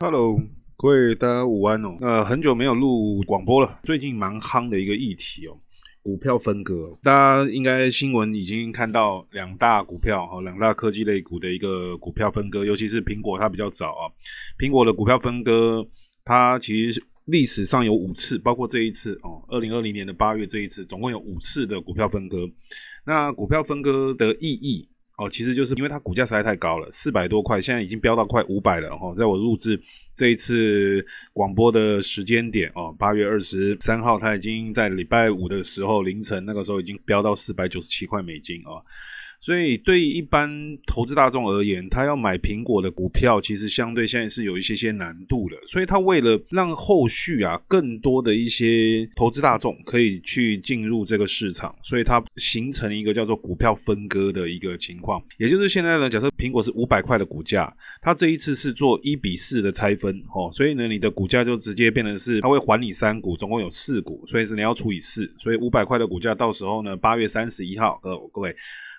Hello，各位大家午安哦。呃，很久没有录广播了，最近蛮夯的一个议题哦，股票分割。大家应该新闻已经看到两大股票哈，两大科技类股的一个股票分割，尤其是苹果，它比较早啊。苹果的股票分割，它其实历史上有五次，包括这一次哦，二零二零年的八月这一次，总共有五次的股票分割。那股票分割的意义？哦，其实就是因为它股价实在太高了，四百多块，现在已经飙到快五百了哈。在我录制这一次广播的时间点哦，八月二十三号，它已经在礼拜五的时候凌晨那个时候已经飙到四百九十七块美金哦。所以，对一般投资大众而言，他要买苹果的股票，其实相对现在是有一些些难度的。所以，他为了让后续啊更多的一些投资大众可以去进入这个市场，所以它形成一个叫做股票分割的一个情况。也就是现在呢，假设苹果是五百块的股价，它这一次是做一比四的拆分哦，所以呢，你的股价就直接变成是它会还你三股，总共有四股，所以是你要除以四，所以五百块的股价到时候呢，八月三十一号，各各位。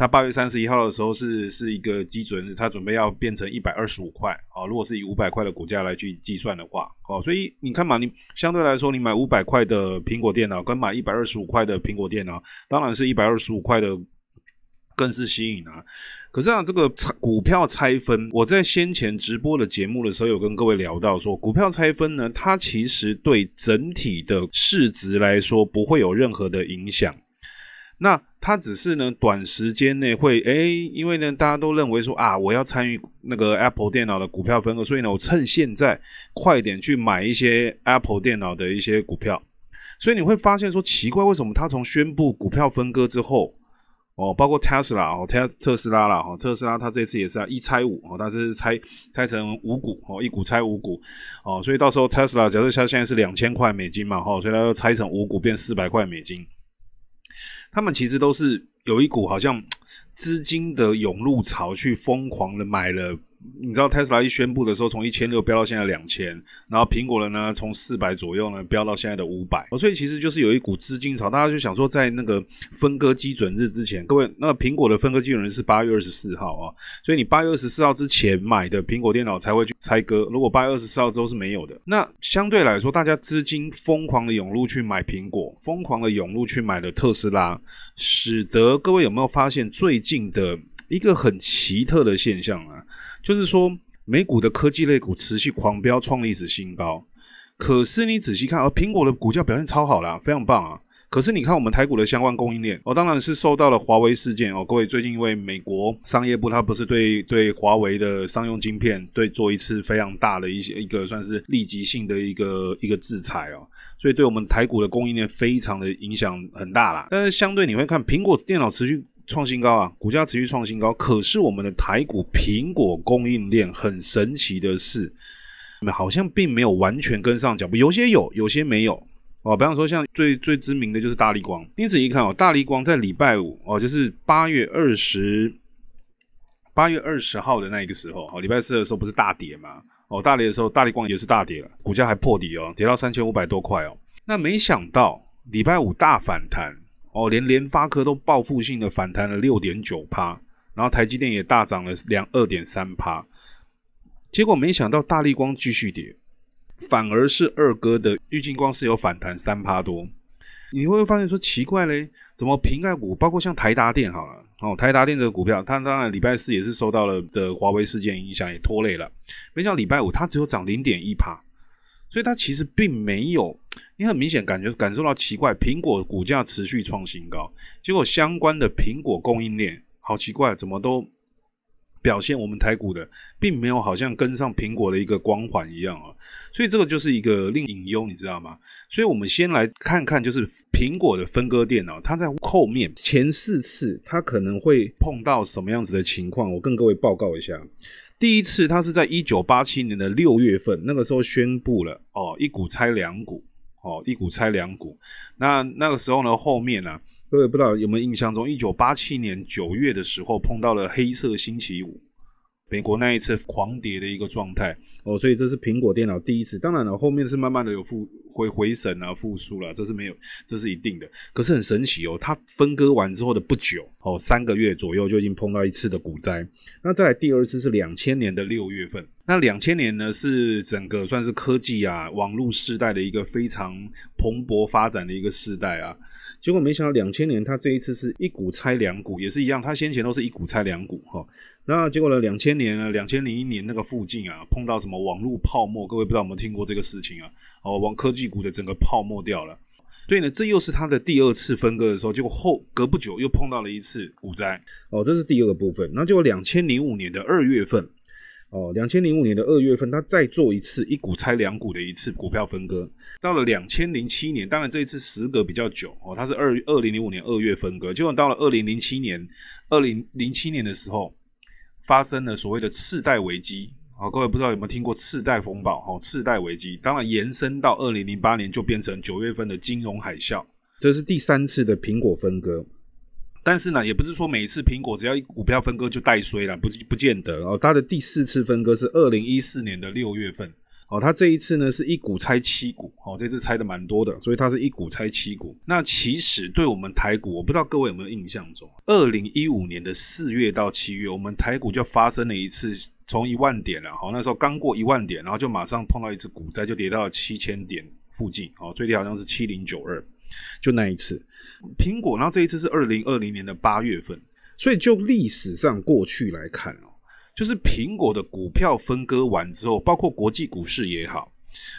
它八月三十一号的时候是是一个基准日，它准备要变成一百二十五块啊。如果是以五百块的股价来去计算的话，哦，所以你看嘛，你相对来说，你买五百块的苹果电脑跟买一百二十五块的苹果电脑，当然是一百二十五块的更是吸引啊。可是啊，这个股票拆分，我在先前直播的节目的时候有跟各位聊到说，股票拆分呢，它其实对整体的市值来说不会有任何的影响。那它只是呢，短时间内会诶，因为呢，大家都认为说啊，我要参与那个 Apple 电脑的股票分割，所以呢，我趁现在快点去买一些 Apple 电脑的一些股票。所以你会发现说奇怪，为什么他从宣布股票分割之后，哦，包括 Tesla 哦，特特斯拉啦，哦，特斯拉它这次也是啊，一拆五哦，它是拆拆成五股哦，一股拆五股哦，所以到时候 Tesla 假设它现在是两千块美金嘛，哈，所以它要拆成五股变四百块美金。他们其实都是有一股好像 资金的涌入潮，去疯狂的买了。你知道特斯拉一宣布的时候，从一千六飙到现在两千，然后苹果的呢，从四百左右呢飙到现在的五百，所以其实就是有一股资金潮，大家就想说，在那个分割基准日之前，各位，那个苹果的分割基准日是八月二十四号啊，所以你八月二十四号之前买的苹果电脑才会去拆割，如果八月二十四号之后是没有的，那相对来说，大家资金疯狂的涌入去买苹果，疯狂的涌入去买的特斯拉，使得各位有没有发现最近的？一个很奇特的现象啊，就是说美股的科技类股持续狂飙，创历史新高。可是你仔细看，而苹果的股价表现超好啦，非常棒啊。可是你看我们台股的相关供应链，哦，当然是受到了华为事件哦。各位最近因为美国商业部它不是对对华为的商用晶片对做一次非常大的一些一个算是立即性的一个一个制裁哦，所以对我们台股的供应链非常的影响很大啦。但是相对你会看苹果电脑持续。创新高啊，股价持续创新高。可是我们的台股苹果供应链很神奇的是，好像并没有完全跟上脚步，有些有，有些没有哦。比方说，像最最知名的就是大立光。你仔细看哦，大立光在礼拜五哦，就是八月二十八月二十号的那一个时候哦，礼拜四的时候不是大跌吗？哦，大跌的时候，大立光也是大跌了，股价还破底哦，跌到三千五百多块哦。那没想到礼拜五大反弹。哦，连联发科都报复性的反弹了六点九趴，然后台积电也大涨了两二点三趴，结果没想到大力光继续跌，反而是二哥的玉晶光是有反弹三趴多。你会发现说奇怪嘞，怎么平盖股包括像台达电好了，哦，台达电这个股票，它当然礼拜四也是受到了这华为事件影响，也拖累了，没想到礼拜五它只有涨零点一趴。所以它其实并没有，你很明显感觉感受到奇怪，苹果股价持续创新高，结果相关的苹果供应链好奇怪，怎么都表现我们台股的，并没有好像跟上苹果的一个光环一样啊，所以这个就是一个另隐忧，你知道吗？所以我们先来看看，就是苹果的分割电脑，它在后面前四次它可能会碰到什么样子的情况，我跟各位报告一下。第一次，他是在一九八七年的六月份，那个时候宣布了哦，一股拆两股，哦，一股拆两股。那那个时候呢，后面呢、各位不知道有没有印象中，一九八七年九月的时候碰到了黑色星期五，美国那一次狂跌的一个状态哦，所以这是苹果电脑第一次。当然了，后面是慢慢的有复回回神啊，复苏了，这是没有，这是一定的。可是很神奇哦，它分割完之后的不久哦，三个月左右就已经碰到一次的股灾。那再来第二次是两千年的六月份。那两千年呢，是整个算是科技啊、网络时代的一个非常蓬勃发展的一个时代啊。结果没想到两千年它这一次是一股拆两股，也是一样，它先前都是一股拆两股哈。那结果呢，两千年呢，两千零一年那个附近啊，碰到什么网络泡沫？各位不知道有没有听过这个事情啊？哦，网科技股的整个泡沫掉了，所以呢，这又是它的第二次分割的时候，结果后隔不久又碰到了一次股灾哦，这是第二个部分。那就两千零五年的二月份。哦，两千零五年的二月份，他再做一次一股拆两股的一次股票分割。到了两千零七年，当然这一次时隔比较久哦，它是二二零零五年二月分割。结果到了二零零七年，二零零七年的时候，发生了所谓的次贷危机。好，各位不知道有没有听过次贷风暴？哦，次贷危机，当然延伸到二零零八年就变成九月份的金融海啸。这是第三次的苹果分割。但是呢，也不是说每一次苹果只要一股票分割就带衰了，不不见得哦。它的第四次分割是二零一四年的六月份哦。它这一次呢是一股拆七股哦，这次拆的蛮多的，所以它是一股拆七股。那其实对我们台股，我不知道各位有没有印象中，二零一五年的四月到七月，我们台股就发生了一次从一万点了，好，那时候刚过一万点，然后就马上碰到一次股灾，就跌到了七千点附近哦，最低好像是七零九二。就那一次，苹果，然后这一次是二零二零年的八月份，所以就历史上过去来看哦，就是苹果的股票分割完之后，包括国际股市也好，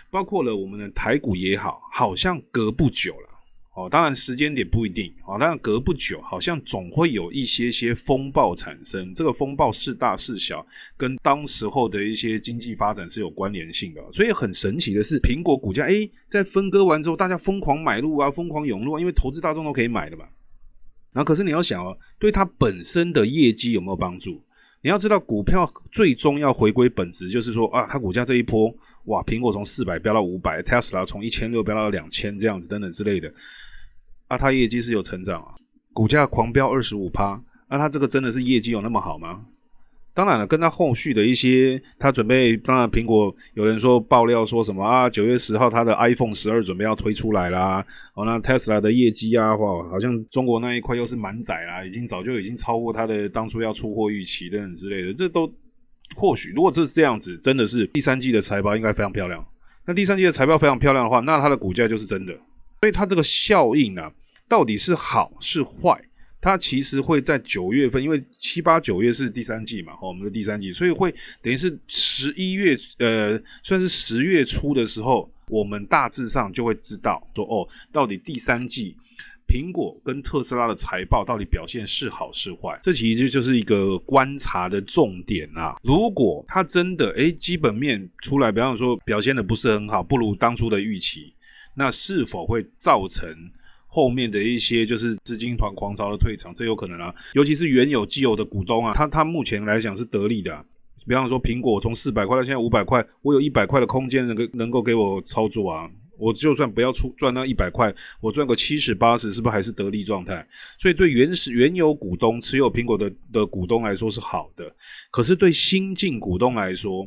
包括了我们的台股也好，好像隔不久了。哦，当然时间点不一定哦，当然隔不久，好像总会有一些些风暴产生。这个风暴是大是小，跟当时候的一些经济发展是有关联性的。所以很神奇的是，苹果股价诶，在分割完之后，大家疯狂买入啊，疯狂涌入啊，因为投资大众都可以买的嘛。然后可是你要想哦，对它本身的业绩有没有帮助？你要知道，股票最终要回归本质，就是说啊，它股价这一波，哇，苹果从四百飙到五百，Tesla 从一千六飙到两千，这样子等等之类的，啊，它业绩是有成长啊，股价狂飙二十五趴，那它这个真的是业绩有那么好吗？当然了，跟他后续的一些，他准备，当然苹果有人说爆料说什么啊，九月十号他的 iPhone 十二准备要推出来啦，哦，那 Tesla 的业绩啊，哇，好像中国那一块又是满载啦，已经早就已经超过他的当初要出货预期等等之类的，这都或许如果这是这样子，真的是第三季的财报应该非常漂亮。那第三季的财报非常漂亮的话，那它的股价就是真的，所以它这个效应呢，到底是好是坏？它其实会在九月份，因为七八九月是第三季嘛，我们的第三季，所以会等于是十一月，呃，算是十月初的时候，我们大致上就会知道说，哦，到底第三季苹果跟特斯拉的财报到底表现是好是坏，这其实就是一个观察的重点啊。如果它真的，诶，基本面出来，比方说表现的不是很好，不如当初的预期，那是否会造成？后面的一些就是资金团狂潮的退场，这有可能啊，尤其是原有既有的股东啊，他他目前来讲是得利的。比方说苹果从四百块到现在五百块，我有一百块的空间能够能够给我操作啊。我就算不要出赚那一百块，我赚个七十八十，是不是还是得利状态？所以对原始原有股东持有苹果的的股东来说是好的，可是对新进股东来说。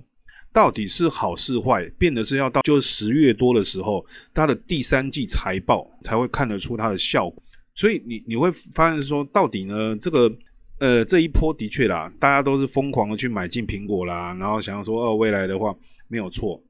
到底是好是坏，变得是要到就十月多的时候，它的第三季财报才会看得出它的效果。所以你你会发现说，到底呢这个呃这一波的确啦，大家都是疯狂的去买进苹果啦，然后想要说哦未来的话没有错。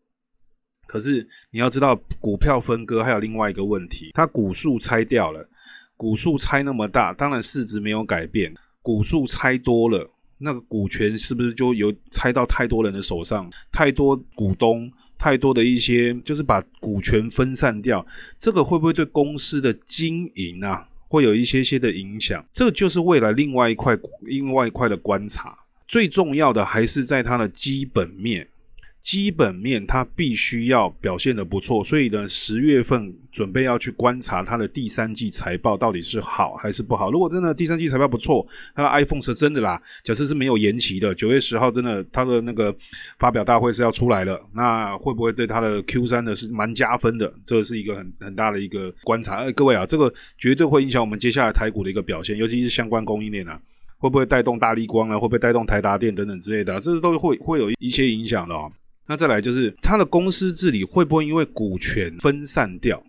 可是你要知道，股票分割还有另外一个问题，它股数拆掉了，股数拆那么大，当然市值没有改变，股数拆多了。那个股权是不是就有拆到太多人的手上？太多股东，太多的一些，就是把股权分散掉，这个会不会对公司的经营啊，会有一些些的影响？这就是未来另外一块，另外一块的观察。最重要的还是在它的基本面。基本面它必须要表现得不错，所以呢，十月份准备要去观察它的第三季财报到底是好还是不好。如果真的第三季财报不错，它的 iPhone 是真的啦，假设是没有延期的，九月十号真的它的那个发表大会是要出来了，那会不会对它的 Q 三的是蛮加分的？这是一个很很大的一个观察。哎，各位啊，这个绝对会影响我们接下来台股的一个表现，尤其是相关供应链啊，会不会带动大立光啊，会不会带动台达电等等之类的，这都会会有一些影响的哦。那再来就是它的公司治理会不会因为股权分散掉？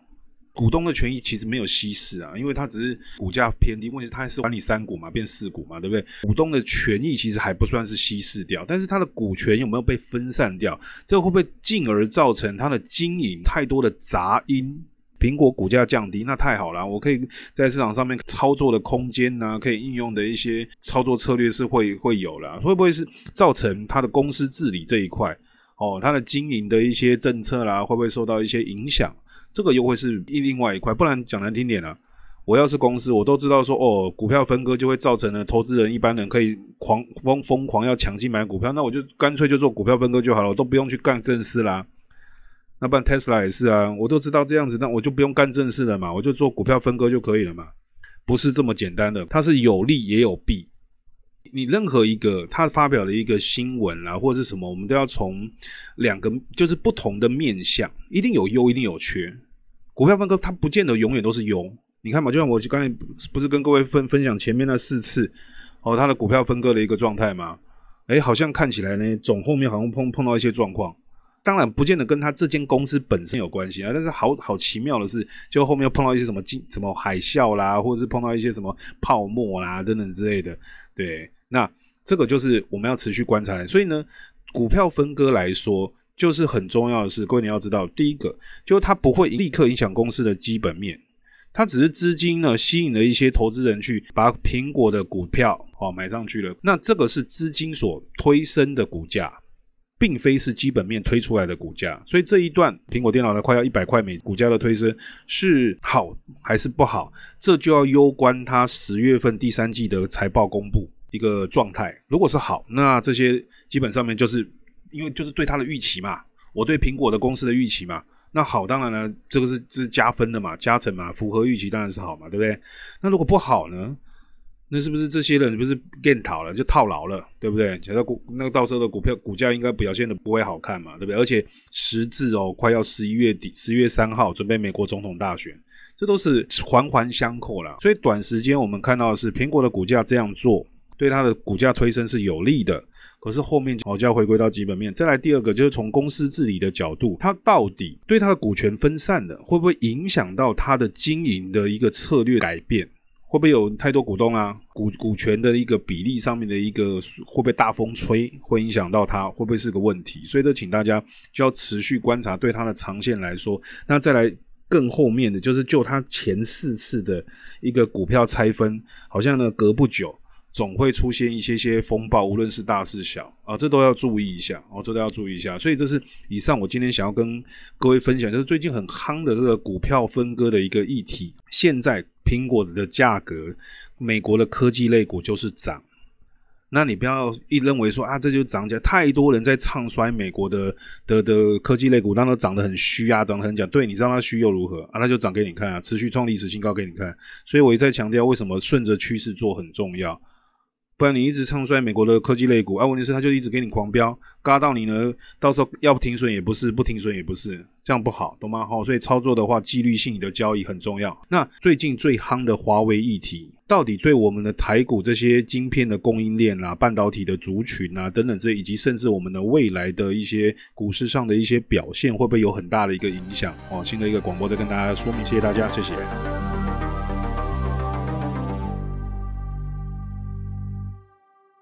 股东的权益其实没有稀释啊，因为它只是股价偏低，问题是它还是管理三股嘛，变四股嘛，对不对？股东的权益其实还不算是稀释掉，但是它的股权有没有被分散掉？这会不会进而造成它的经营太多的杂音？苹果股价降低，那太好了，我可以在市场上面操作的空间呢、可以应用的一些操作策略是会会有了，会不会是造成它的公司治理这一块哦，它的经营的一些政策啦，会不会受到一些影响？这个又会是另外一块，不然讲难听点啊，我要是公司，我都知道说哦，股票分割就会造成了投资人一般人可以狂疯疯狂要抢进买股票，那我就干脆就做股票分割就好了，我都不用去干正事啦。那不然 Tesla 也是啊，我都知道这样子，那我就不用干正事了嘛，我就做股票分割就可以了嘛，不是这么简单的，它是有利也有弊。你任何一个他发表了一个新闻啦，或者是什么，我们都要从两个就是不同的面向，一定有优，一定有缺。股票分割它不见得永远都是优，你看嘛，就像我刚才不是跟各位分分享前面那四次哦，它的股票分割的一个状态吗？诶，好像看起来呢，总后面好像碰碰到一些状况，当然不见得跟他这间公司本身有关系啊，但是好好奇妙的是，就后面又碰到一些什么金什么海啸啦，或者是碰到一些什么泡沫啦等等之类的，对，那这个就是我们要持续观察，所以呢，股票分割来说。就是很重要的是，各位你要知道，第一个就是它不会立刻影响公司的基本面，它只是资金呢吸引了一些投资人去把苹果的股票哦买上去了，那这个是资金所推升的股价，并非是基本面推出来的股价，所以这一段苹果电脑的快要一百块美股价的推升是好还是不好，这就要攸关它十月份第三季的财报公布一个状态，如果是好，那这些基本上面就是。因为就是对它的预期嘛，我对苹果的公司的预期嘛，那好，当然了，这个是是加分的嘛，加成嘛，符合预期当然是好嘛，对不对？那如果不好呢？那是不是这些人不是变套了，就套牢了，对不对？假设股那个到时候的股票股价应该表现的不会好看嘛，对不对？而且时至哦，快要十一月底，十月三号准备美国总统大选，这都是环环相扣啦。所以短时间我们看到的是苹果的股价这样做，对它的股价推升是有利的。可是后面就要回归到基本面。再来第二个就是从公司治理的角度，它到底对它的股权分散的，会不会影响到它的经营的一个策略改变？会不会有太多股东啊？股股权的一个比例上面的一个会不会大风吹，会影响到它？会不会是个问题？所以这请大家就要持续观察，对它的长线来说。那再来更后面的就是就它前四次的一个股票拆分，好像呢隔不久。总会出现一些些风暴，无论是大是小啊，这都要注意一下哦，这都要注意一下。所以这是以上我今天想要跟各位分享，就是最近很夯的这个股票分割的一个议题。现在苹果的价格，美国的科技类股就是涨，那你不要一认为说啊，这就涨起来，太多人在唱衰美国的的的科技类股，让它涨得很虚啊，涨得很假。对，你知道它虚又如何啊？那就涨给你看啊，持续创历史新高给你看。所以我一再强调，为什么顺着趋势做很重要。不然你一直唱衰美国的科技类股，啊，问题是它就一直给你狂飙，嘎到你呢，到时候要不停损也不是，不停损也不是，这样不好，懂吗？好，所以操作的话，纪律性的交易很重要。那最近最夯的华为议题，到底对我们的台股这些晶片的供应链啊、半导体的族群啊等等这，以及甚至我们的未来的一些股市上的一些表现，会不会有很大的一个影响？哦，新的一个广播再跟大家说明，谢谢大家，谢谢。